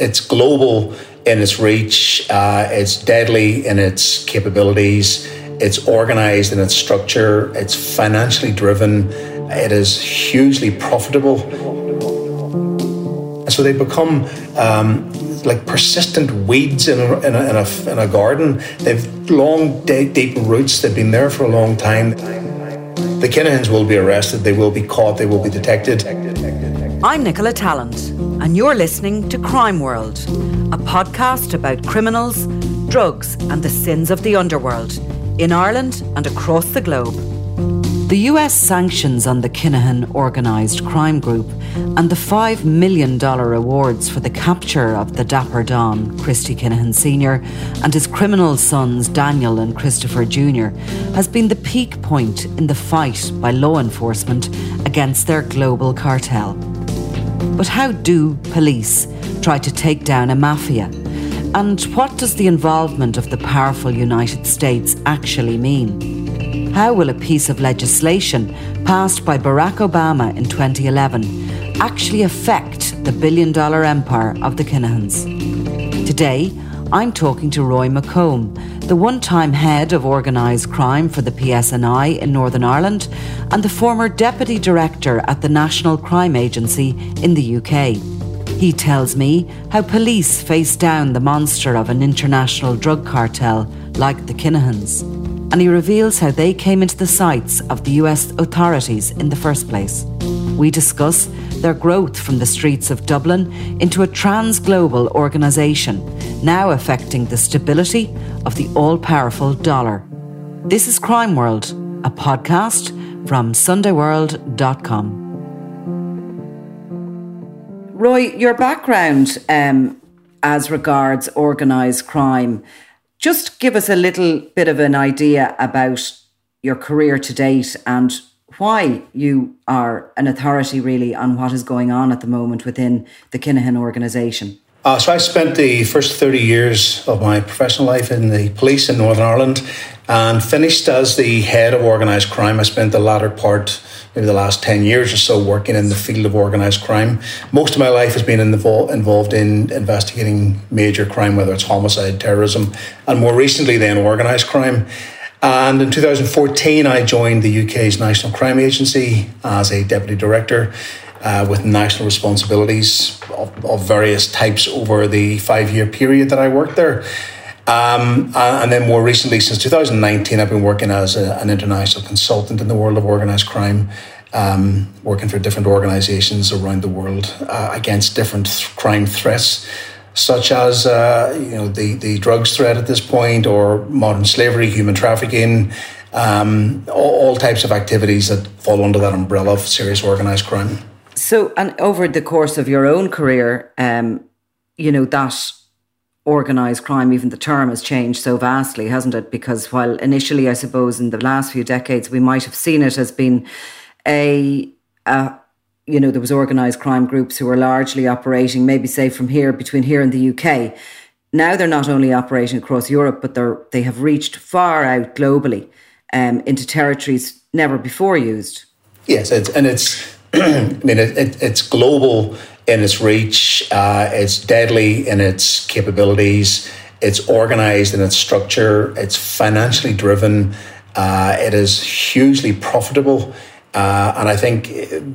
It's global in its reach, uh, it's deadly in its capabilities, it's organized in its structure, it's financially driven, it is hugely profitable. So they become um, like persistent weeds in a, in, a, in, a, in a garden. They've long, deep roots, they've been there for a long time. The Kinahans will be arrested, they will be caught, they will be detected. I'm Nicola Tallant, and you're listening to Crime World, a podcast about criminals, drugs, and the sins of the underworld in Ireland and across the globe. The US sanctions on the Kinahan organised crime group and the $5 million awards for the capture of the Dapper Don, Christy Kinahan Sr., and his criminal sons Daniel and Christopher Jr., has been the peak point in the fight by law enforcement against their global cartel. But how do police try to take down a mafia? And what does the involvement of the powerful United States actually mean? How will a piece of legislation passed by Barack Obama in 2011 actually affect the billion dollar empire of the Kinahans? Today, I'm talking to Roy McComb, the one time head of organised crime for the PSNI in Northern Ireland and the former deputy director at the National Crime Agency in the UK. He tells me how police face down the monster of an international drug cartel like the Kinahans and he reveals how they came into the sights of the US authorities in the first place. We discuss their growth from the streets of Dublin into a trans global organisation, now affecting the stability of the all powerful dollar. This is Crime World, a podcast from SundayWorld.com. Roy, your background um, as regards organised crime just give us a little bit of an idea about your career to date and why you are an authority really on what is going on at the moment within the Kinahan organisation. Uh, so I spent the first 30 years of my professional life in the police in Northern Ireland and finished as the head of organised crime. I spent the latter part maybe the last 10 years or so working in the field of organised crime. Most of my life has been involved, involved in investigating major crime, whether it's homicide, terrorism, and more recently then organised crime. And in 2014, I joined the UK's National Crime Agency as a deputy director. Uh, with national responsibilities of, of, various types over the five year period that I worked there. Um, and then more recently, since 2019, I've been working as a, an international consultant in the world of organized crime, um, working for different organizations around the world uh, against different th- crime threats, such as uh, you know the, the drugs threat at this point, or modern slavery, human trafficking, um, all, all types of activities that fall under that umbrella of serious organized crime. So, and over the course of your own career, um, you know that organised crime, even the term has changed so vastly, hasn't it? Because while initially, I suppose, in the last few decades, we might have seen it as being a, a you know, there was organised crime groups who were largely operating, maybe say from here, between here and the UK. Now they're not only operating across Europe, but they're they have reached far out globally um, into territories never before used. Yes, it's, and it's I mean it, it, it's global in its reach, uh, it's deadly in its capabilities, it's organized in its structure, it's financially driven, uh, it is hugely profitable. Uh, and I think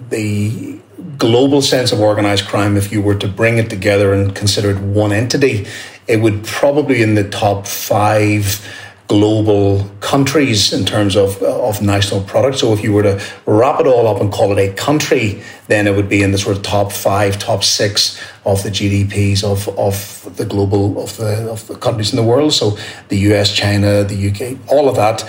the global sense of organized crime, if you were to bring it together and consider it one entity, it would probably in the top five global countries in terms of, of national product. So if you were to wrap it all up and call it a country, then it would be in the sort of top five, top six of the GDPs of, of the global of the of the countries in the world. So the US, China, the UK, all of that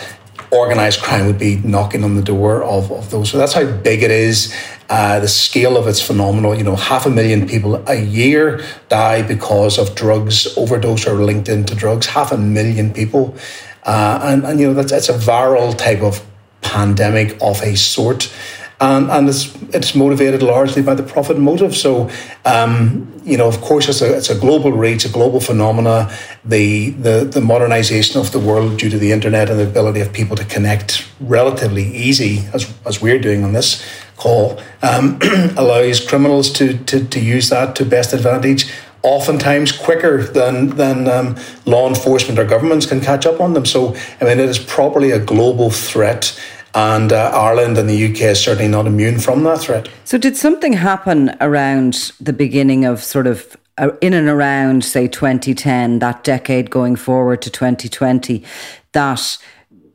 organized crime would be knocking on the door of, of those. So that's how big it is. Uh, the scale of it's phenomenal. You know, half a million people a year die because of drugs overdose or linked into drugs. Half a million people, uh, and and you know that's that's a viral type of pandemic of a sort. And, and it's, it's motivated largely by the profit motive. So, um, you know, of course, it's a, it's a global reach, a global phenomena. The, the, the modernization of the world due to the internet and the ability of people to connect relatively easy, as, as we're doing on this call, um, allows criminals to, to, to use that to best advantage oftentimes quicker than than um, law enforcement or governments can catch up on them. So, I mean, it is properly a global threat. And uh, Ireland and the UK is certainly not immune from that threat. So, did something happen around the beginning of sort of uh, in and around, say, 2010, that decade going forward to 2020, that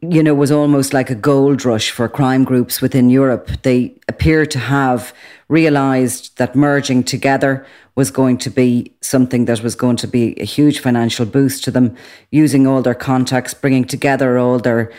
you know, was almost like a gold rush for crime groups within Europe. They appear to have realized that merging together was going to be something that was going to be a huge financial boost to them, using all their contacts, bringing together all their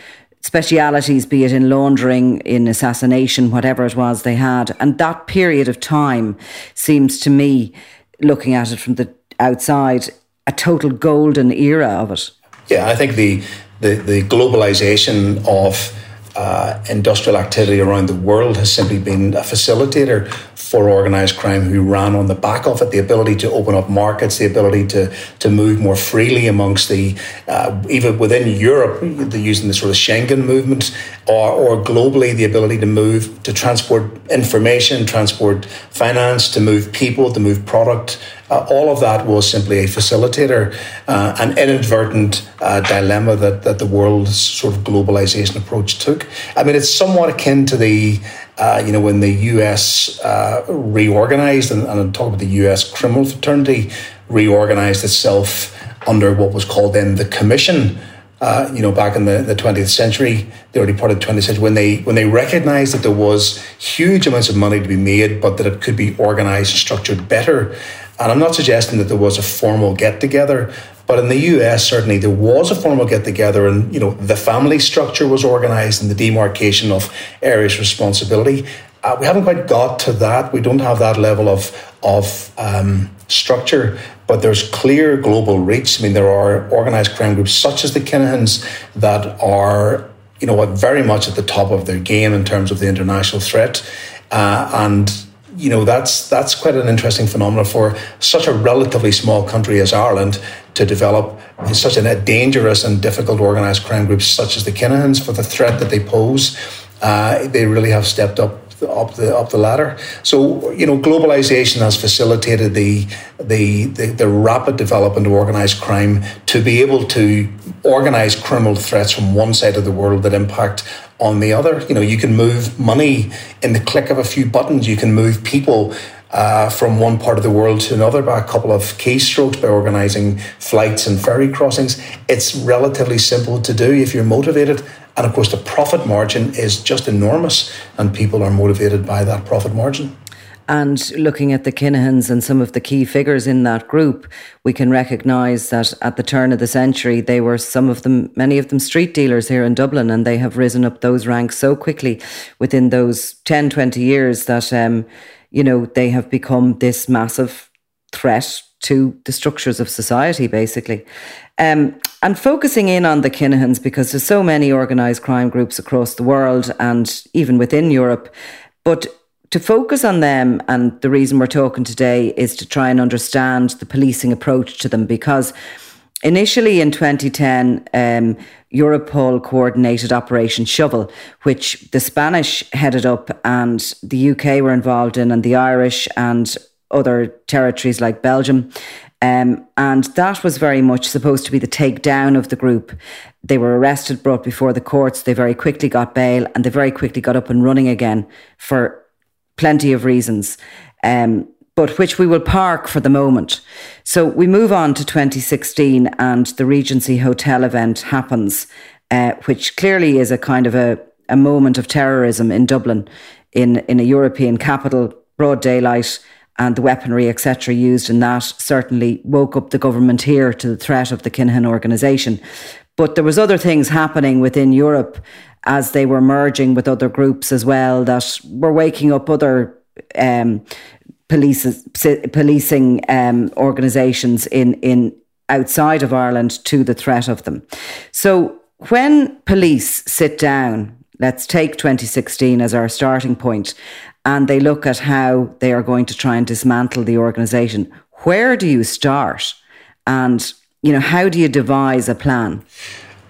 specialities, be it in laundering, in assassination, whatever it was they had. And that period of time seems to me, looking at it from the outside, a total golden era of it. Yeah, I think the the, the globalization of uh, industrial activity around the world has simply been a facilitator for organised crime who ran on the back of it. The ability to open up markets, the ability to to move more freely amongst the uh, even within Europe, using the sort of Schengen movement, or or globally, the ability to move to transport information, transport finance, to move people, to move product. Uh, all of that was simply a facilitator, uh, an inadvertent uh, dilemma that, that the world's sort of globalization approach took. I mean, it's somewhat akin to the uh, you know, when the US uh, reorganized, and, and I'm talking about the US criminal fraternity, reorganized itself under what was called then the Commission. Uh, you know, back in the, the 20th century, the early part of the 20th century, when they when they recognized that there was huge amounts of money to be made, but that it could be organized and structured better. And I'm not suggesting that there was a formal get together, but in the US, certainly there was a formal get together, and you know the family structure was organised and the demarcation of areas of responsibility. Uh, we haven't quite got to that. We don't have that level of of um, structure, but there's clear global reach. I mean, there are organised crime groups such as the Kinahans that are you know very much at the top of their game in terms of the international threat, uh, and you know that's that's quite an interesting phenomenon for such a relatively small country as Ireland to develop such a dangerous and difficult organised crime groups such as the Kinahans for the threat that they pose. Uh, they really have stepped up up the up the ladder. So you know, globalization has facilitated the the the, the rapid development of organized crime to be able to organize criminal threats from one side of the world that impact on the other. You know, you can move money in the click of a few buttons. You can move people uh, from one part of the world to another by a couple of keystrokes by organizing flights and ferry crossings. It's relatively simple to do if you're motivated. And of course, the profit margin is just enormous, and people are motivated by that profit margin. And looking at the Kinahans and some of the key figures in that group, we can recognise that at the turn of the century, they were some of them, many of them street dealers here in Dublin, and they have risen up those ranks so quickly within those 10, 20 years that um, you know, they have become this massive threat to the structures of society, basically. Um, and focusing in on the Kinahans, because there's so many organised crime groups across the world and even within Europe. But to focus on them, and the reason we're talking today is to try and understand the policing approach to them, because initially in 2010, um, Europol coordinated Operation Shovel, which the Spanish headed up and the UK were involved in, and the Irish and other territories like Belgium. Um, and that was very much supposed to be the takedown of the group. They were arrested, brought before the courts. They very quickly got bail and they very quickly got up and running again for plenty of reasons. Um, but which we will park for the moment. So we move on to 2016 and the Regency Hotel event happens, uh, which clearly is a kind of a, a moment of terrorism in Dublin, in, in a European capital, broad daylight, and the weaponry, etc., used in that certainly woke up the government here to the threat of the Kinahan organisation. But there was other things happening within Europe as they were merging with other groups as well that were waking up other um, policing um, organisations in, in outside of Ireland to the threat of them. So when police sit down let's take 2016 as our starting point, and they look at how they are going to try and dismantle the organisation, where do you start? And, you know, how do you devise a plan?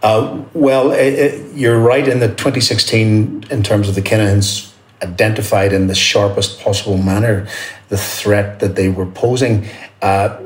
Uh, well, it, it, you're right in the 2016 in terms of the Kinahans identified in the sharpest possible manner the threat that they were posing. Uh,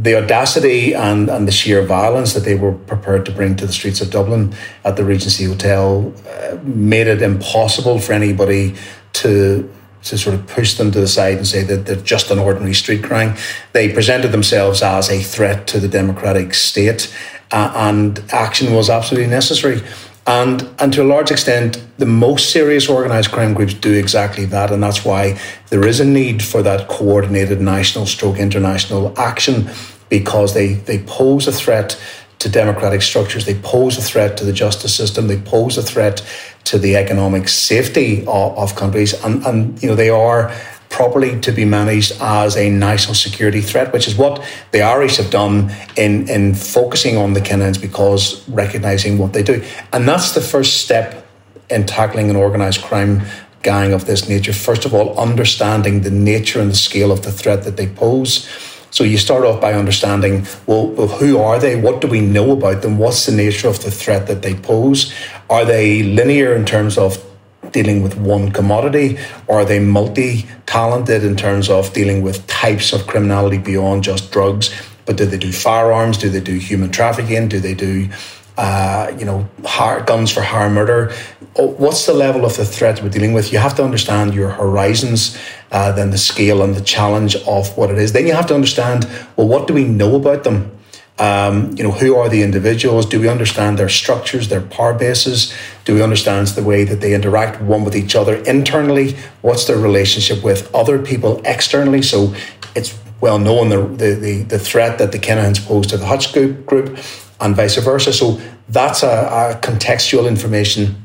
the audacity and, and the sheer violence that they were prepared to bring to the streets of Dublin at the Regency Hotel uh, made it impossible for anybody to to sort of push them to the side and say that they're just an ordinary street crime. They presented themselves as a threat to the democratic state, uh, and action was absolutely necessary. And, and to a large extent, the most serious organised crime groups do exactly that. And that's why there is a need for that coordinated national stroke international action because they, they pose a threat to democratic structures, they pose a threat to the justice system, they pose a threat to the economic safety of, of countries. And, and, you know, they are properly to be managed as a national security threat, which is what the Irish have done in, in focusing on the Kinahans because recognising what they do. And that's the first step in tackling an organised crime gang of this nature. First of all, understanding the nature and the scale of the threat that they pose. So you start off by understanding, well, who are they? What do we know about them? What's the nature of the threat that they pose? Are they linear in terms of dealing with one commodity? Or are they multi talented in terms of dealing with types of criminality beyond just drugs? But do they do firearms? Do they do human trafficking? Do they do uh, you know, hard, guns for hire murder. Oh, what's the level of the threat we're dealing with? You have to understand your horizons, uh, then the scale and the challenge of what it is. Then you have to understand, well, what do we know about them? Um, you know, who are the individuals? Do we understand their structures, their power bases? Do we understand the way that they interact one with each other internally? What's their relationship with other people externally? So it's well known the, the, the, threat that the Kinahans pose to the Hutch group, group and vice versa. So that's a, a contextual information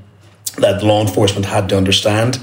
that law enforcement had to understand.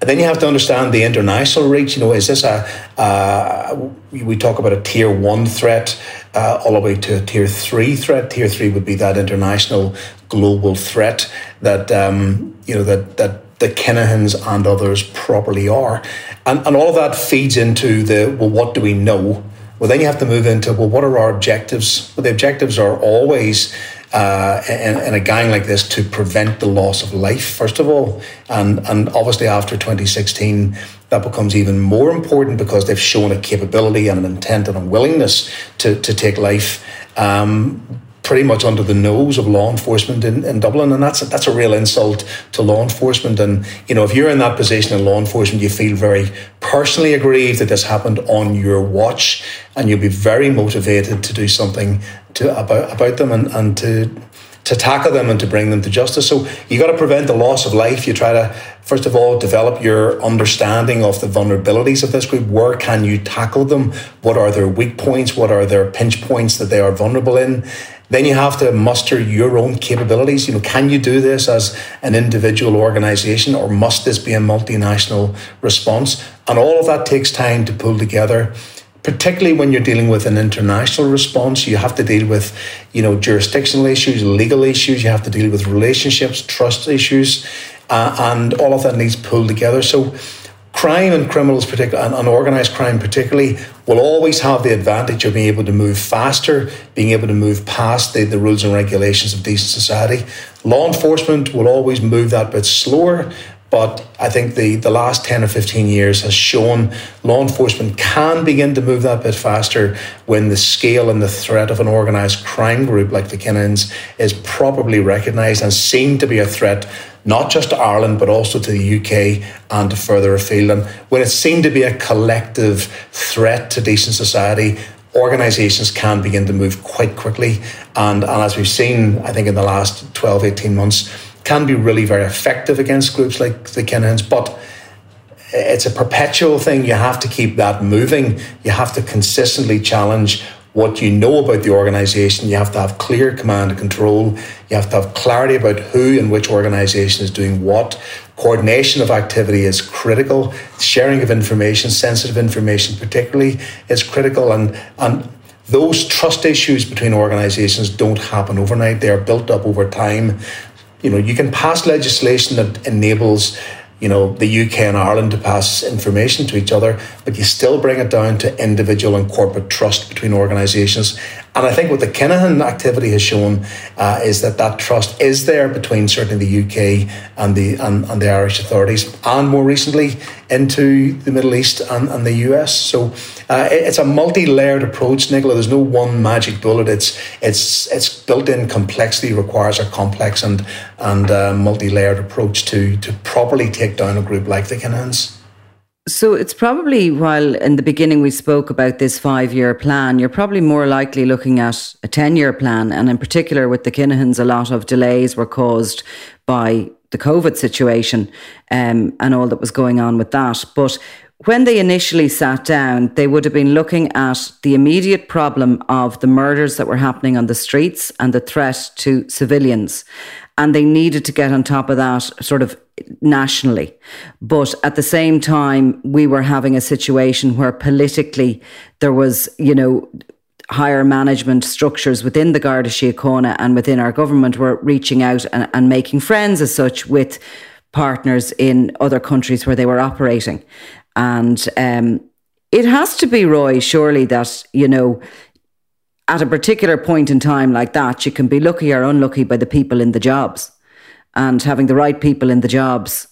And then you have to understand the international reach. You know, is this a, uh, we talk about a tier one threat uh, all the way to a tier three threat. Tier three would be that international global threat that, um, you know, that, that the Kinahans and others properly are. And, and all of that feeds into the, well, what do we know? Well, then you have to move into, well, what are our objectives? Well, the objectives are always uh, in, in, a gang like this to prevent the loss of life, first of all. And, and obviously, after 2016, that becomes even more important because they've shown a capability and an intent and a willingness to, to take life. Um, pretty much under the nose of law enforcement in, in Dublin, and that's a, that's a real insult to law enforcement. And you know, if you're in that position in law enforcement, you feel very personally aggrieved that this happened on your watch, and you'll be very motivated to do something to about about them and, and to to tackle them and to bring them to justice. So you got to prevent the loss of life. You try to first of all develop your understanding of the vulnerabilities of this group. Where can you tackle them? What are their weak points? What are their pinch points that they are vulnerable in? Then you have to muster your own capabilities. You know, can you do this as an individual organization or must this be a multinational response? And all of that takes time to pull together particularly when you're dealing with an international response you have to deal with you know jurisdictional issues legal issues you have to deal with relationships trust issues uh, and all of that needs pulled together so crime and criminals, particularly, and unorganized crime particularly, will always have the advantage of being able to move faster, being able to move past the, the rules and regulations of decent society. Law enforcement will always move that bit slower. But I think the, the last 10 or 15 years has shown law enforcement can begin to move that bit faster when the scale and the threat of an organised crime group like the Kinahans is properly recognised and seen to be a threat not just to Ireland, but also to the UK and to further afield. And when it seen to be a collective threat to decent society, organisations can begin to move quite quickly. And, and as we've seen, I think in the last 12, 18 months, can be really very effective against groups like the Kinahans. But it's a perpetual thing. You have to keep that moving. You have to consistently challenge what you know about the organization. You have to have clear command and control. You have to have clarity about who and which organization is doing what. Coordination of activity is critical. Sharing of information, sensitive information particularly, is critical. And, and those trust issues between organizations don't happen overnight. They are built up over time. you know, you can pass legislation that enables you know, the UK and Ireland to pass information to each other, but you still bring it down to individual and corporate trust between organisations. And I think what the Kinahan activity has shown uh, is that that trust is there between certainly the UK and the and, and, the Irish authorities, and more recently into the Middle East and, and the US. So uh, it's a multi-layered approach, Nicola. There's no one magic bullet. It's it's it's built-in complexity requires a complex and and uh, multi-layered approach to to properly take down a group like the Kinahans. So it's probably while in the beginning we spoke about this five year plan, you're probably more likely looking at a 10 year plan. And in particular with the Kinahans, a lot of delays were caused by the COVID situation um, and all that was going on with that. But when they initially sat down, they would have been looking at the immediate problem of the murders that were happening on the streets and the threat to civilians. And they needed to get on top of that sort of nationally. But at the same time, we were having a situation where politically there was, you know, higher management structures within the Garda Síochána and within our government were reaching out and, and making friends as such with partners in other countries where they were operating. And um, it has to be, Roy, surely that, you know, at a particular point in time like that, you can be lucky or unlucky by the people in the jobs and having the right people in the jobs,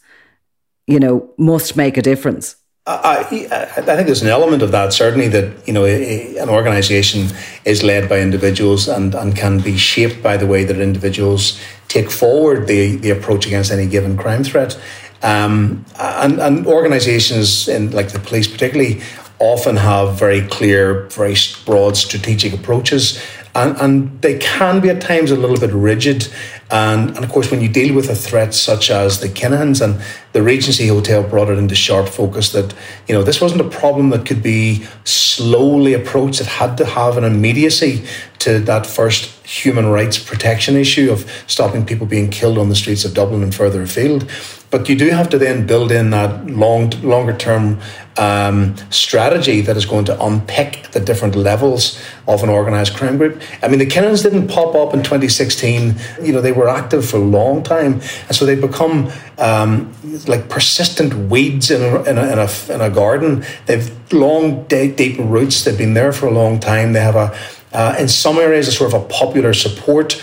you know, must make a difference. I, I, think there's an element of that certainly that you know an organisation is led by individuals and, and can be shaped by the way that individuals take forward the, the approach against any given crime threat. Um, and, and organisations in like the police particularly often have very clear, very broad strategic approaches and, and they can be at times a little bit rigid. And, and of course, when you deal with a threat such as the Kinahans and the Regency Hotel brought it into sharp focus that, you know, this wasn't a problem that could be slowly approached. It had to have an immediacy to that first human rights protection issue of stopping people being killed on the streets of Dublin and further afield. But you do have to then build in that long, longer term um, strategy that is going to unpick the different levels of an organised crime group. I mean, the Kinahans didn't pop up in 2016. You know, they were active for a long time, and so they become um, like persistent weeds in a, in a, in, a, in, a, garden. They've long, deep, deep roots. They've been there for a long time. They have a, uh, in some areas, a sort of a popular support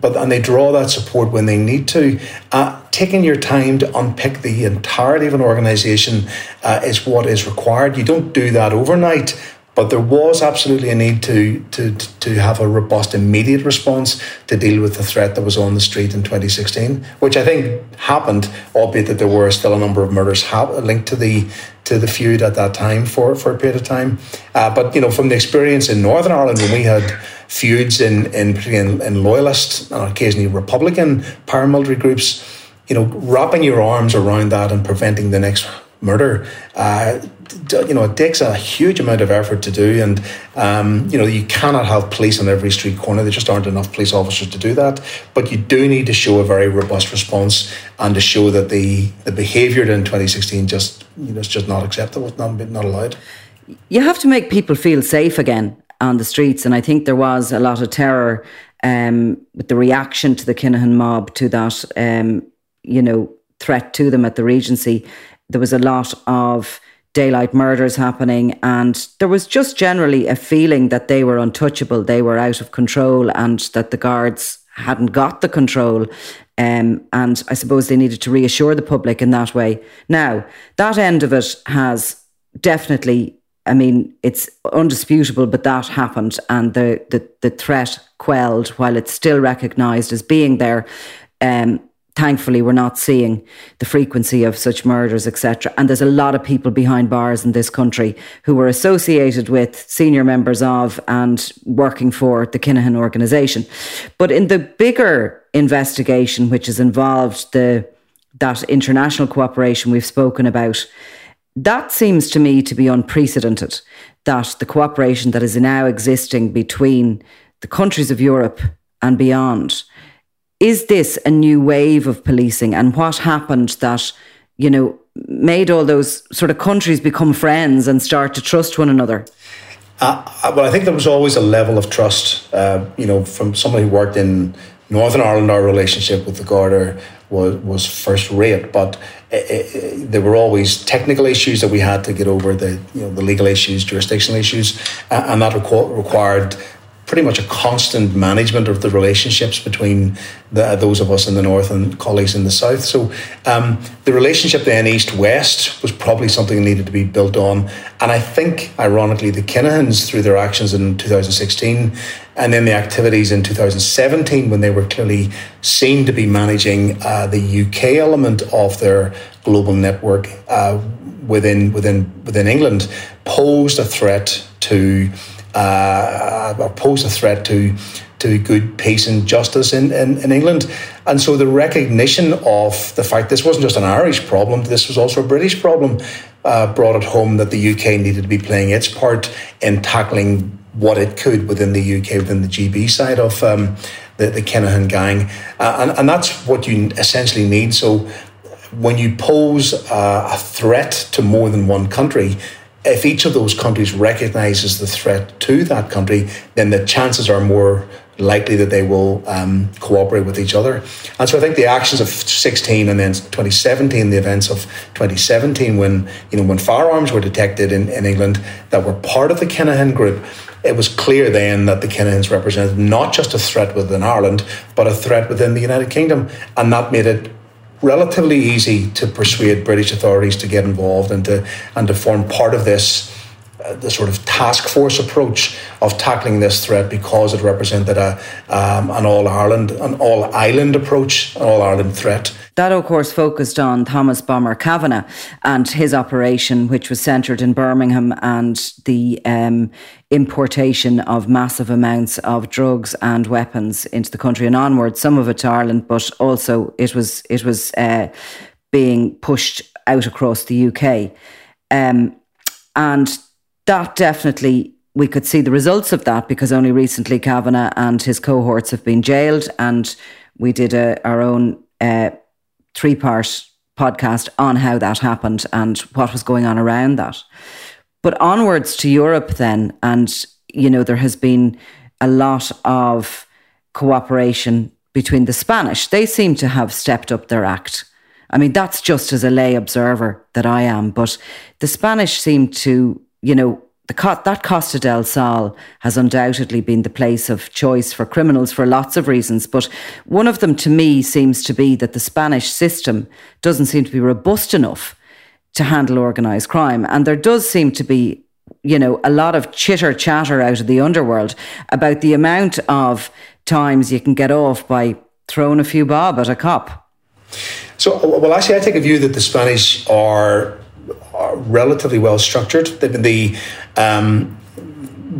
but and they draw that support when they need to. Uh, taking your time to unpick the entirety of an organisation uh, is what is required. You don't do that overnight, but there was absolutely a need to, to, to have a robust, immediate response to deal with the threat that was on the street in 2016, which I think happened, albeit that there were still a number of murders linked to the to the feud at that time for, for a period of time. Uh, but you know, from the experience in Northern Ireland when we had feuds in in, in, in loyalist and occasionally Republican paramilitary groups, you know, wrapping your arms around that and preventing the next murder. Uh, you know, it takes a huge amount of effort to do, and um, you know, you cannot have police on every street corner. There just aren't enough police officers to do that. But you do need to show a very robust response and to show that the the behaviour in 2016 just you know is just not acceptable, it's not not allowed. You have to make people feel safe again on the streets, and I think there was a lot of terror um, with the reaction to the Kinahan mob to that, um, you know, threat to them at the Regency there was a lot of daylight murders happening, and there was just generally a feeling that they were untouchable, they were out of control, and that the guards hadn't got the control. Um, and I suppose they needed to reassure the public in that way. Now, that end of it has definitely, I mean, it's undisputable, but that happened and the, the, the threat quelled while it's still recognised as being there. Um, thankfully we're not seeing the frequency of such murders etc and there's a lot of people behind bars in this country who were associated with senior members of and working for the Kinahan organization. But in the bigger investigation which has involved the that international cooperation we've spoken about that seems to me to be unprecedented that the cooperation that is now existing between the countries of Europe and beyond is this a new wave of policing? And what happened that, you know, made all those sort of countries become friends and start to trust one another? Uh, well, I think there was always a level of trust, uh, you know, from somebody who worked in Northern Ireland, our relationship with the Garda was, was first rate, but it, it, there were always technical issues that we had to get over the you know the legal issues, jurisdictional issues, uh, and that requ- required pretty much a constant management of the relationships between the, those of us in the north and colleagues in the south. So um, the relationship then east west was probably something that needed to be built on. And I think, ironically, the Kinahans, through their actions in 2016 and then the activities in 2017, when they were clearly seen to be managing uh, the UK element of their global network uh, within within within England, posed a threat to uh, pose a threat to to good peace and justice in, in, in, England. And so the recognition of the fact this wasn't just an Irish problem, this was also a British problem, uh, brought it home that the UK needed to be playing its part in tackling what it could within the UK, within the GB side of um, the, the Kinahan gang. Uh, and, and that's what you essentially need. So when you pose uh, a threat to more than one country, if each of those countries recognizes the threat to that country, then the chances are more likely that they will um, cooperate with each other. And so I think the actions of 16 and then 2017, the events of 2017, when you know when firearms were detected in, in England that were part of the Kinahan group, it was clear then that the Kinahans represented not just a threat within Ireland, but a threat within the United Kingdom, and that made it relatively easy to persuade British authorities to get involved and to and to form part of this uh, the sort of task force approach of tackling this threat because it represented a um, an all Ireland an all island approach an all Ireland threat that, of course, focused on Thomas Bomber Kavanagh and his operation, which was centred in Birmingham and the um, importation of massive amounts of drugs and weapons into the country and onward. Some of it to Ireland, but also it was it was uh, being pushed out across the UK, um, and that definitely we could see the results of that because only recently Kavanagh and his cohorts have been jailed, and we did a, our own. Uh, three part podcast on how that happened and what was going on around that. But onwards to Europe, then, and you know, there has been a lot of cooperation between the Spanish. They seem to have stepped up their act. I mean, that's just as a lay observer that I am, but the Spanish seem to, you know, the, that Costa del Sol has undoubtedly been the place of choice for criminals for lots of reasons. But one of them to me seems to be that the Spanish system doesn't seem to be robust enough to handle organised crime. And there does seem to be, you know, a lot of chitter chatter out of the underworld about the amount of times you can get off by throwing a few bob at a cop. So, well, actually, I take a view that the Spanish are relatively well structured. The, um,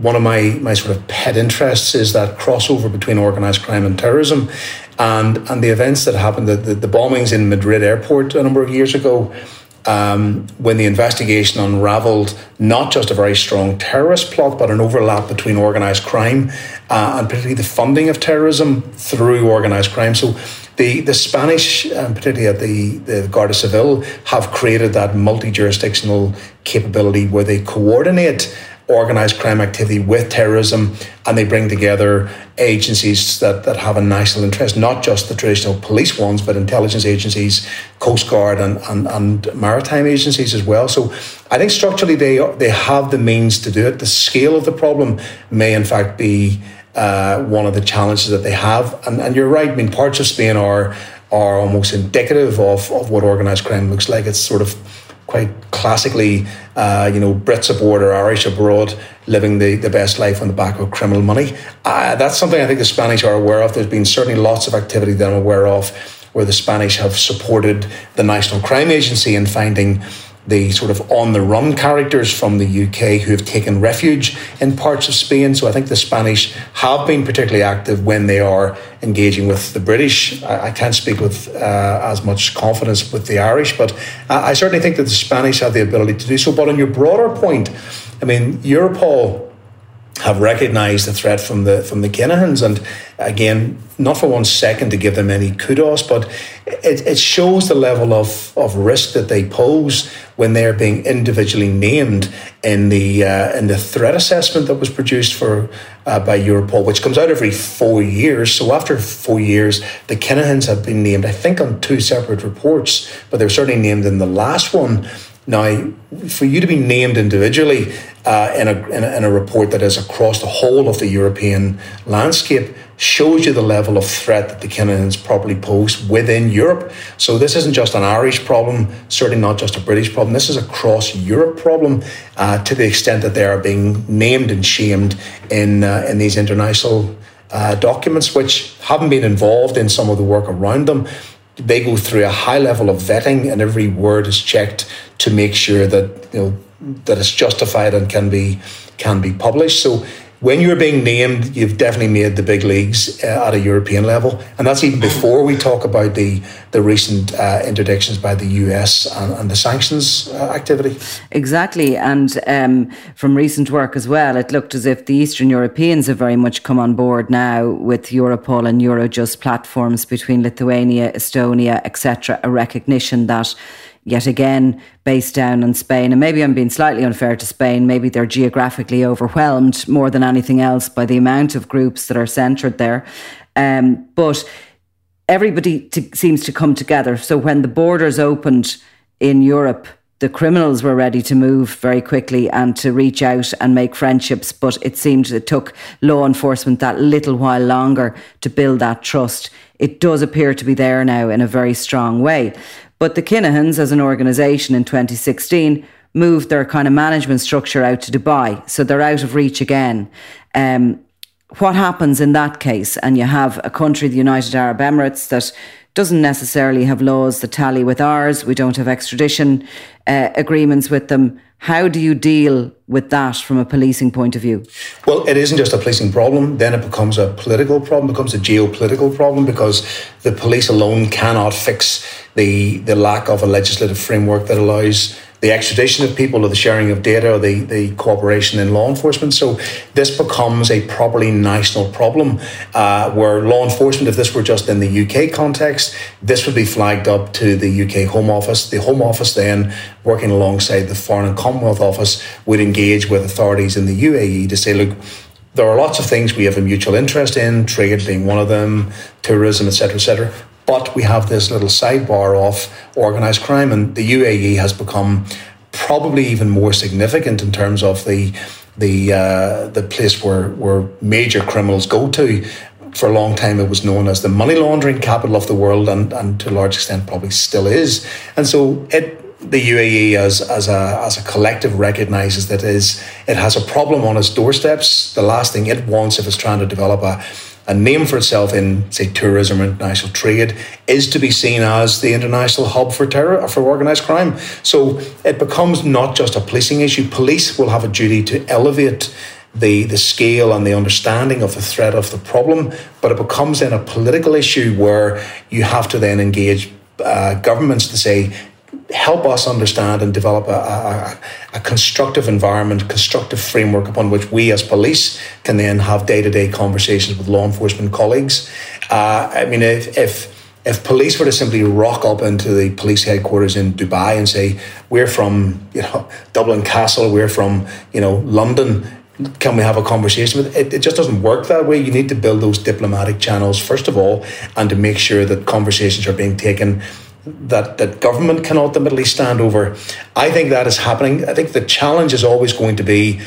one of my, my sort of pet interests is that crossover between organized crime and terrorism, and and the events that happened, the, the, the bombings in Madrid airport a number of years ago. Um, when the investigation unraveled not just a very strong terrorist plot, but an overlap between organized crime uh, and particularly the funding of terrorism through organized crime. So the, the Spanish, um, particularly at the, the Guardia Civil, have created that multi jurisdictional capability where they coordinate organized crime activity with terrorism and they bring together agencies that, that have a national interest, not just the traditional police ones, but intelligence agencies, Coast Guard, and, and, and maritime agencies as well. So I think structurally they, they have the means to do it. The scale of the problem may, in fact, be uh, one of the challenges that they have. And, and you're right. I mean, parts of Spain are are almost indicative of, of what organised crime looks like. It's sort of quite classically, uh, you know, Brits aboard or Irish abroad living the, the best life on the back of criminal money. Uh, that's something I think the Spanish are aware of. There's been certainly lots of activity that I'm aware of where the Spanish have supported the National Crime Agency in finding the sort of on the run characters from the UK who have taken refuge in parts of Spain. So I think the Spanish have been particularly active when they are engaging with the British. I, I can't speak with uh, as much confidence with the Irish, but I, I certainly think that the Spanish have the ability to do so. But on your broader point, I mean, Europol have recognised the threat from the from the Kinahans, and again, not for one second to give them any kudos, but it, it shows the level of, of risk that they pose when they're being individually named in the uh, in the threat assessment that was produced for uh, by Europol, which comes out every four years. So after four years, the Kinahans have been named, I think, on two separate reports, but they were certainly named in the last one. Now, for you to be named individually uh, in, a, in, a, in, a, report that is across the whole of the European landscape shows you the level of threat that the Kinahans properly pose within Europe. So this isn't just an Irish problem, certainly not just a British problem. This is a cross Europe problem uh, to the extent that they are being named and shamed in, uh, in these international uh, documents, which haven't been involved in some of the work around them they go through a high level of vetting and every word is checked to make sure that you know that it's justified and can be can be published. So when you're being named, you've definitely made the big leagues uh, at a European level, and that's even before we talk about the the recent uh, interdictions by the US and, and the sanctions uh, activity. Exactly, and um, from recent work as well, it looked as if the Eastern Europeans have very much come on board now with Europol and Eurojust platforms between Lithuania, Estonia, etc. A recognition that yet again based down in Spain. And maybe I'm being slightly unfair to Spain. Maybe they're geographically overwhelmed more than anything else by the amount of groups that are centred there. Um, but everybody seems to come together. So when the borders opened in Europe, the criminals were ready to move very quickly and to reach out and make friendships, but it seemed it took law enforcement that little while longer to build that trust. It does appear to be there now in a very strong way. But the Kinahans, as an organisation in 2016, moved their kind of management structure out to Dubai. So they're out of reach again. Um, what happens in that case? And you have a country, the United Arab Emirates, that doesn't necessarily have laws that tally with ours. We don't have extradition uh, agreements with them. How do you deal with that from a policing point of view? Well, it isn't just a policing problem. Then it becomes a political problem, becomes a geopolitical problem because the police alone cannot fix the, the lack of a legislative framework that allows the extradition of people or the sharing of data or the, the cooperation in law enforcement. So this becomes a properly national problem uh, where law enforcement, if this were just in the UK context, this would be flagged up to the UK Home Office. The Home Office then, working alongside the Foreign and Commonwealth Office, would engage with authorities in the UAE to say, look, there are lots of things we have a mutual interest in, trade being one of them, tourism, etc., etc. But we have this little sidebar of organised crime, and the UAE has become probably even more significant in terms of the the uh, the place where where major criminals go to. For a long time, it was known as the money laundering capital of the world, and, and to a large extent, probably still is. And so, it the UAE as as a as a collective recognizes that is it has a problem on its doorsteps. The last thing it wants if it's trying to develop a a name for itself in, say, tourism or international trade is to be seen as the international hub for terror for organized crime. So it becomes not just a policing issue. Police will have a duty to elevate the, the scale and the understanding of the threat of the problem, but it becomes then a political issue where you have to then engage uh, governments to say help us understand and develop a, a, a, constructive environment, constructive framework upon which we as police can then have day to day conversations with law enforcement colleagues. Uh, I mean, if, if if police were to simply rock up into the police headquarters in Dubai and say, "We're from you know Dublin Castle, we're from you know London," can we have a conversation with it? It just doesn't work that way. You need to build those diplomatic channels first of all, and to make sure that conversations are being taken that that government can ultimately stand over. I think that is happening. I think the challenge is always going to be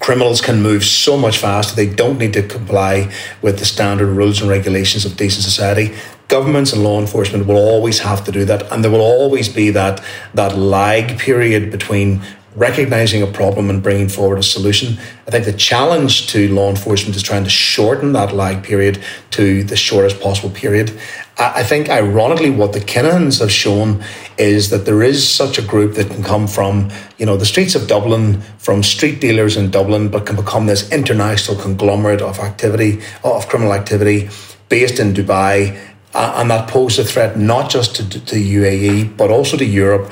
criminals can move so much faster. They don't need to comply with the standard rules and regulations of decent society. Governments and law enforcement will always have to do that, and there will always be that that lag period between recognizing a problem and bringing forward a solution. I think the challenge to law enforcement is trying to shorten that lag period to the shortest possible period. I think, ironically, what the Kinahans have shown is that there is such a group that can come from, you know, the streets of Dublin, from street dealers in Dublin, but can become this international conglomerate of activity, of criminal activity based in Dubai. and that poses a threat not just to, to UAE, but also to Europe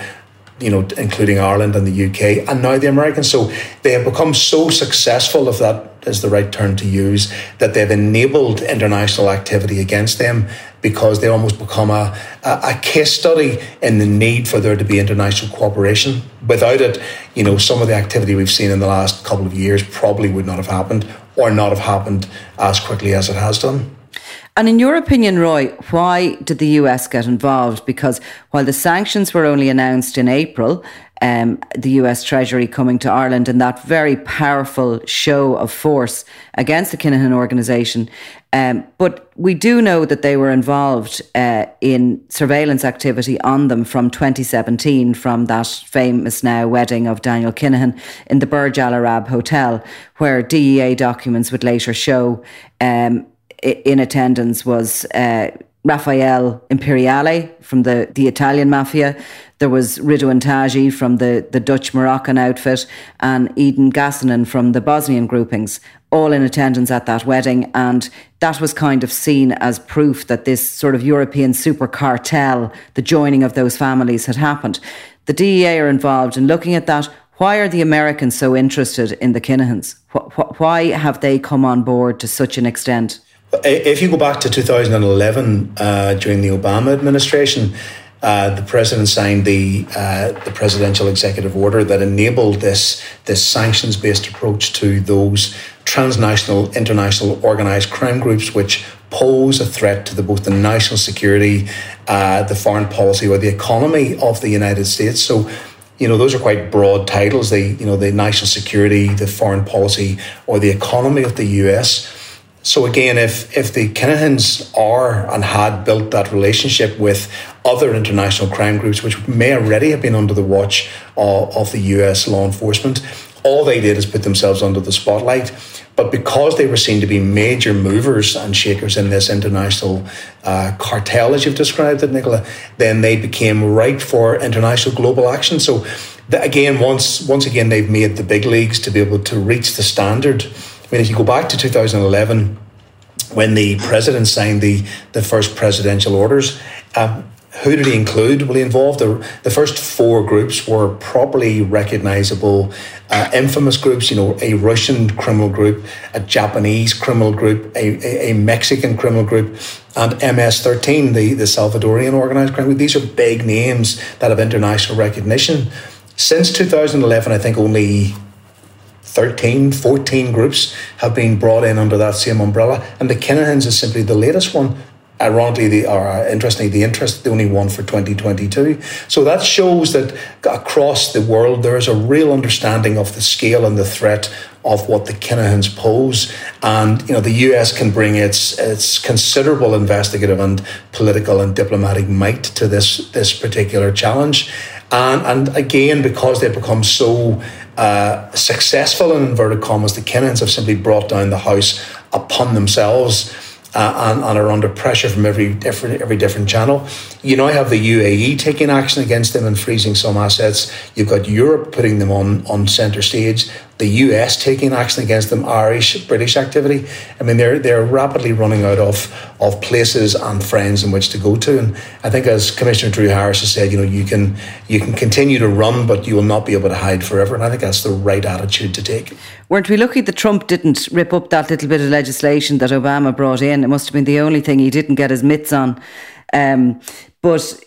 you know, including Ireland and the UK, and now the Americans. So they have become so successful, if that is the right term to use, that they've enabled international activity against them because they almost become a, a, a case study in the need for there to be international cooperation. Without it, you know, some of the activity we've seen in the last couple of years probably would not have happened or not have happened as quickly as it has done. And in your opinion, Roy, why did the US get involved? Because while the sanctions were only announced in April, um, the US Treasury coming to Ireland in that very powerful show of force against the Kinahan organisation. Um, but we do know that they were involved uh, in surveillance activity on them from 2017, from that famous now wedding of Daniel Kinahan in the Burj Al Arab Hotel, where DEA documents would later show um, in attendance was uh, Imperiale from the, the Italian mafia. There was Ridouan Taghi from the, the Dutch Moroccan outfit and Edin Gacanin from the Bosnian groupings, all in attendance at that wedding. And that was kind of seen as proof that this sort of European super cartel, the joining of those families had happened. The DEA are involved in looking at that. Why are the Americans so interested in the Kinahans? Why have they come on board to such an extent? If you go back to 2011, uh, during the Obama administration, uh, the president signed the uh, the presidential executive order that enabled this this sanctions based approach to those transnational, international organized crime groups which pose a threat to the, both the national security, uh, the foreign policy, or the economy of the United States. So you know those are quite broad titles the you know the national security the foreign policy or the economy of the US so again, if if the Kinahans are and had built that relationship with other international crime groups, which may already have been under the watch of, of the U.S. law enforcement, all they did is put themselves under the spotlight. But because they were seen to be major movers and shakers in this international uh, cartel, as you've described it, Nicola, then they became ripe for international global action. So, again, once once again, they've made the big leagues to be able to reach the standard I mean, if you go back to 2011, when the president signed the, the first presidential orders, um, who did he include? Well, he involved the, the first four groups were properly recognizable, uh, infamous groups. You know, a Russian criminal group, a Japanese criminal group, a, a, a Mexican criminal group, and MS-13, the, the Salvadorian organized crime group. These are big names that have international recognition. Since 2011, I think only 13, 14 groups have been brought in under that same umbrella. And the Kinahans is simply the latest one. Ironically, the, or uh, interestingly, the interest the only one for 2022. So that shows that across the world there is a real understanding of the scale and the threat of what the Kinahans pose. And you know, the US can bring its its considerable investigative and political and diplomatic might to this this particular challenge. And and again, because they've become so uh, successful in inverted commas, the Kinahans have simply brought down the house upon themselves uh, and, and, are under pressure from every different every different channel. You now have the UAE taking action against them and freezing some assets. You've got Europe putting them on on centre stage the US taking action against them, Irish, British activity. I mean, they're they're rapidly running out of of places and friends in which to go to. And I think, as Commissioner Drew Harris has said, you know, you can you can continue to run, but you will not be able to hide forever. And I think that's the right attitude to take. Weren't we lucky that Trump didn't rip up that little bit of legislation that Obama brought in? It must have been the only thing he didn't get his mitts on. Um, but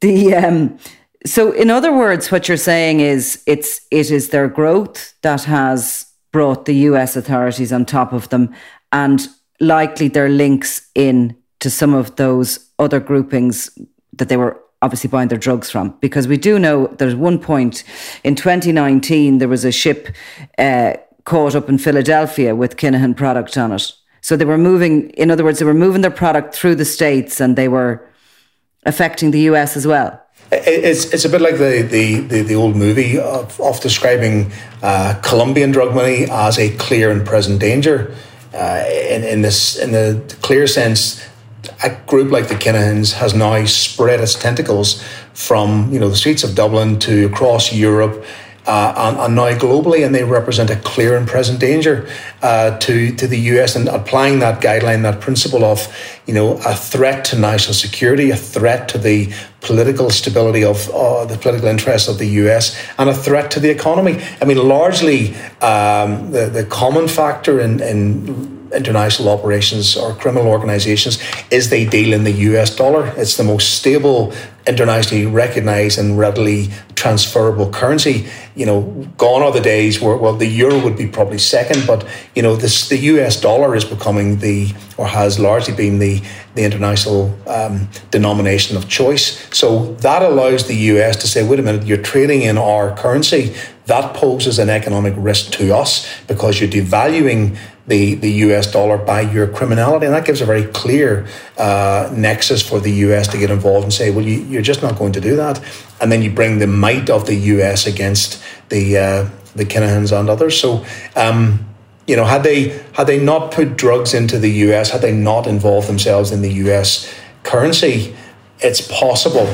the um, so, in other words, what you're saying is it's it is their growth that has brought the US authorities on top of them, and likely their links in to some of those other groupings that they were obviously buying their drugs from. Because we do know there's one point in 2019 there was a ship uh, caught up in Philadelphia with Kinahan product on it. So they were moving, in other words, they were moving their product through the states and they were affecting the US as well. It's it's a bit like the the, the, the old movie of, of describing uh, Colombian drug money as a clear and present danger. Uh, in, in this in the clear sense, a group like the Kinahans has now spread its tentacles from you know the streets of Dublin to across Europe. Uh, and, and, now globally, and they represent a clear and present danger uh, to to the US. And applying that guideline, that principle of you know a threat to national security, a threat to the political stability of uh, the political interests of the US, and a threat to the economy. I mean, largely um, the the common factor in in international operations or criminal organizations is they deal in the US dollar. It's the most stable, internationally recognized and readily transferable currency. You know, gone are the days where well the euro would be probably second, but you know this the US dollar is becoming the or has largely been the the international um, denomination of choice. So that allows the US to say, wait a minute, you're trading in our currency. That poses an economic risk to us because you're devaluing the, the US dollar by your criminality. And that gives a very clear uh, nexus for the US to get involved and say, well, you, you're just not going to do that. And then you bring the might of the US against the, uh, the Kinahans and others. So, um, you know, had they had they not put drugs into the US, had they not involved themselves in the US currency, it's possible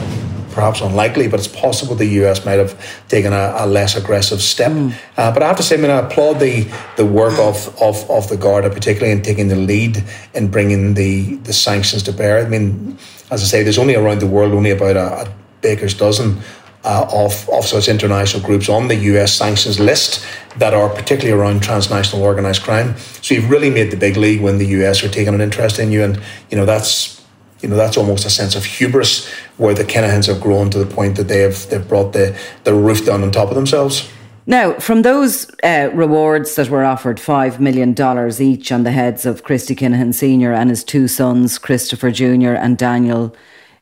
perhaps unlikely, but it's possible the US might have taken a, a less aggressive step. Mm. Uh, but I have to say, I mean, I applaud the, the work of, of, of the Garda, particularly in taking the lead in bringing the, the sanctions to bear. I mean, as I say, there's only around the world only about a, a baker's dozen uh, of, of such international groups on the US sanctions list that are particularly around transnational organized crime. So you've really made the big league when the US are taking an interest in you, and you know that's you know that's almost a sense of hubris where the Kinahans have grown to the point that they have they've brought the, the roof down on top of themselves. Now, from those uh, rewards that were offered, $5 million each on the heads of Christy Kinahan Sr. and his two sons, Christopher Jr. and Daniel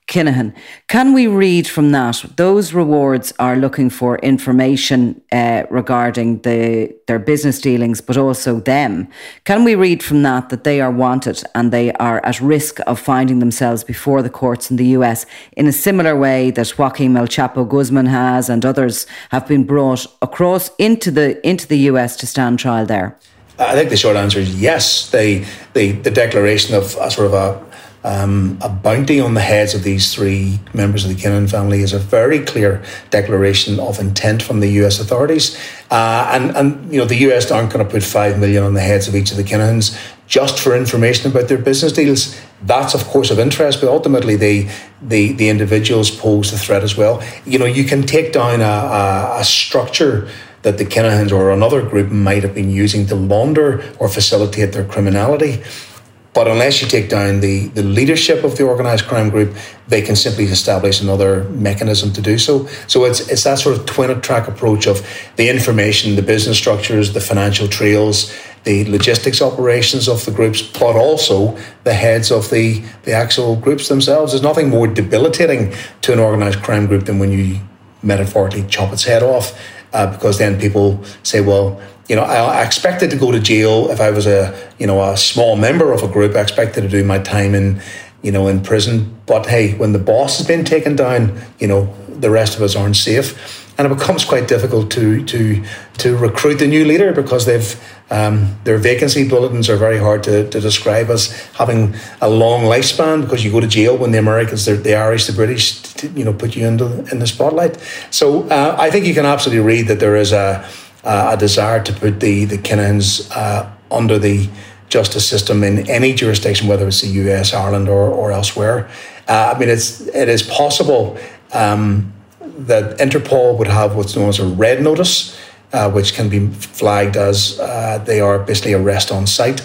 Kinahan. Can we read from that? Those rewards are looking for information uh, regarding the their business dealings, but also them. Can we read from that that they are wanted and they are at risk of finding themselves before the courts in the US in a similar way that Joaquin El Chapo Guzman has and others have been brought across into the into the US to stand trial there? I think the short answer is yes. They, the the declaration of a sort of a um, a bounty on the heads of these three members of the Kinahan family is a very clear declaration of intent from the US authorities. Uh, and, and, you know, the US aren't going to put five million on the heads of each of the Kinahans just for information about their business deals. That's, of course, of interest, but ultimately, they, the, the individuals pose the threat as well. You know, you can take down a, a, a structure that the Kinahans or another group might have been using to launder or facilitate their criminality. But unless you take down the, the leadership of the organised crime group, they can simply establish another mechanism to do so. So it's it's that sort of twin track approach of the information, the business structures, the financial trails, the logistics operations of the groups, but also the heads of the, the actual groups themselves. There's nothing more debilitating to an organised crime group than when you metaphorically chop its head off, uh, because then people say, well, you know, I, I, expected to go to jail if I was a, you know, a small member of a group. I expected to do my time in, you know, in prison. But hey, when the boss has been taken down, you know, the rest of us aren't safe, and it becomes quite difficult to to to recruit the new leader because they've um, their vacancy bulletins are very hard to, to describe as having a long lifespan because you go to jail when the Americans, the Irish, the British, you know, put you into in the spotlight. So uh, I think you can absolutely read that there is a uh, a desire to put the the Kinahans uh, under the justice system in any jurisdiction, whether it's the U.S., Ireland, or or elsewhere. Uh, I mean, it's it is possible um, that Interpol would have what's known as a red notice. Uh, which can be flagged as uh, they are basically arrest on sight.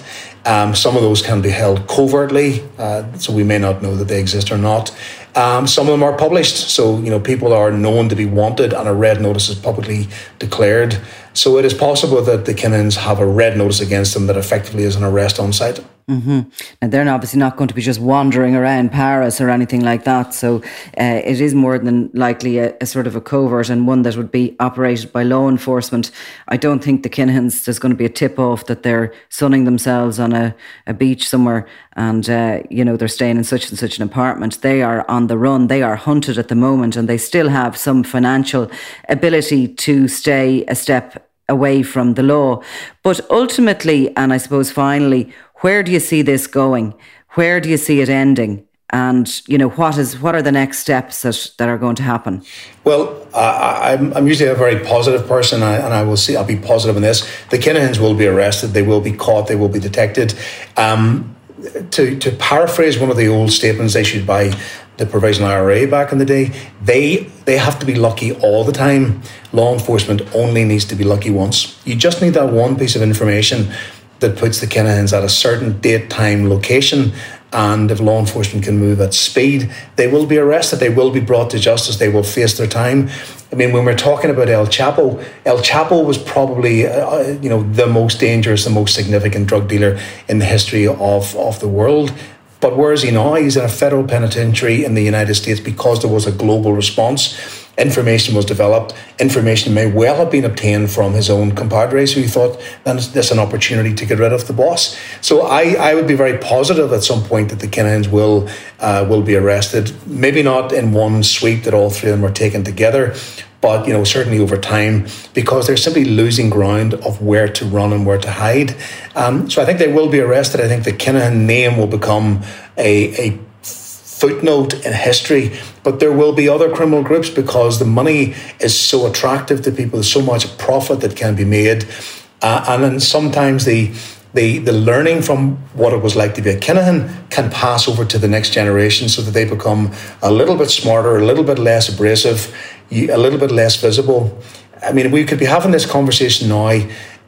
Um, some of those can be held covertly, uh, so we may not know that they exist or not. Um, some of them are published, so you know people are known to be wanted, and a red notice is publicly declared. So it is possible that the Kinahans have a red notice against them that effectively is an arrest on sight. Mm-hmm. And they're obviously not going to be just wandering around Paris or anything like that. So uh, it is more than likely a, a, sort of a covert and one that would be operated by law enforcement. I don't think the Kinahans, there's going to be a tip off that they're sunning themselves on a, a beach somewhere and, uh, you know, they're staying in such and such an apartment. They are on the run. They are hunted at the moment and they still have some financial ability to stay a step away from the law. But ultimately, and I suppose finally, where do you see this going? Where do you see it ending? and you know what is what are the next steps that, that are going to happen well I, am I'm, I'm usually a very positive person and I will see I'll be positive in this the Kinahans will be arrested they will be caught they will be detected um, to, to paraphrase one of the old statements issued by the provisional IRA back in the day, they they have to be lucky all the time. Law enforcement only needs to be lucky once. You just need that one piece of information that puts the Kinahans at a certain date, time, location. And if law enforcement can move at speed, they will be arrested. They will be brought to justice. They will face their time. I mean, when we're talking about El Chapo, El Chapo was probably, uh, uh you know, the most dangerous, the most significant drug dealer in the history of, of the world. But where is he now? He's in a federal penitentiary in the United States because there was a global response information was developed. Information may well have been obtained from his own compadres who thought this an opportunity to get rid of the boss. So I, I would be very positive at some point that the Kinahans will uh, will be arrested. Maybe not in one sweep that all three of them are taken together, but you know certainly over time because they're simply losing ground of where to run and where to hide. Um, so I think they will be arrested. I think the Kinahan name will become a, a footnote in history, but there will be other criminal groups because the money is so attractive to people. There's so much profit that can be made, uh, and then sometimes the the, the learning from what it was like to be a Kinahan can pass over to the next generation so that they become a little bit smarter, a little bit less abrasive, a little bit less visible. I mean, we could be having this conversation now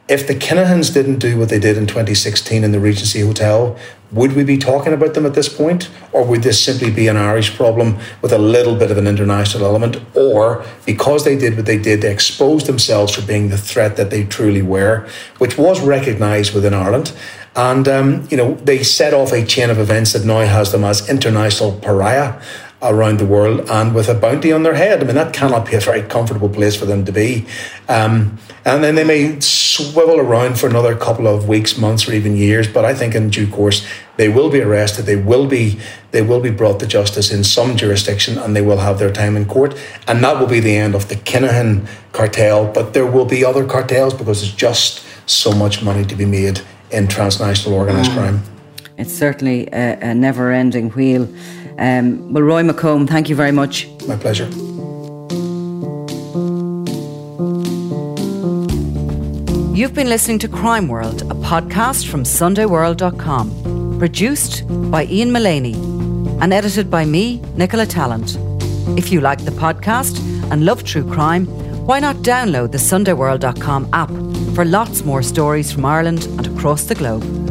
if the Kinahans didn't do what they did in 2016 in the Regency Hotel, would we be talking about them at this point? Or would this simply be an Irish problem with a little bit of an international element? Or because they did what they did, they exposed themselves for being the threat that they truly were, which was recognised within Ireland. And, um, you know, they set off a chain of events that now has them as international pariah around the world and with a bounty on their head. I mean, that cannot be a very comfortable place for them to be. Um, and then they may swivel around for another couple of weeks, months, or even years. But I think in due course they will be arrested. They will be they will be brought to justice in some jurisdiction, and they will have their time in court. And that will be the end of the Kinahan cartel. But there will be other cartels because there's just so much money to be made in transnational organised mm. crime. It's certainly a, a never-ending wheel. Um, well, Roy McComb, thank you very much. My pleasure. You've been listening to Crime World, a podcast from SundayWorld.com, produced by Ian Mullaney and edited by me, Nicola Tallant. If you like the podcast and love true crime, why not download the SundayWorld.com app for lots more stories from Ireland and across the globe?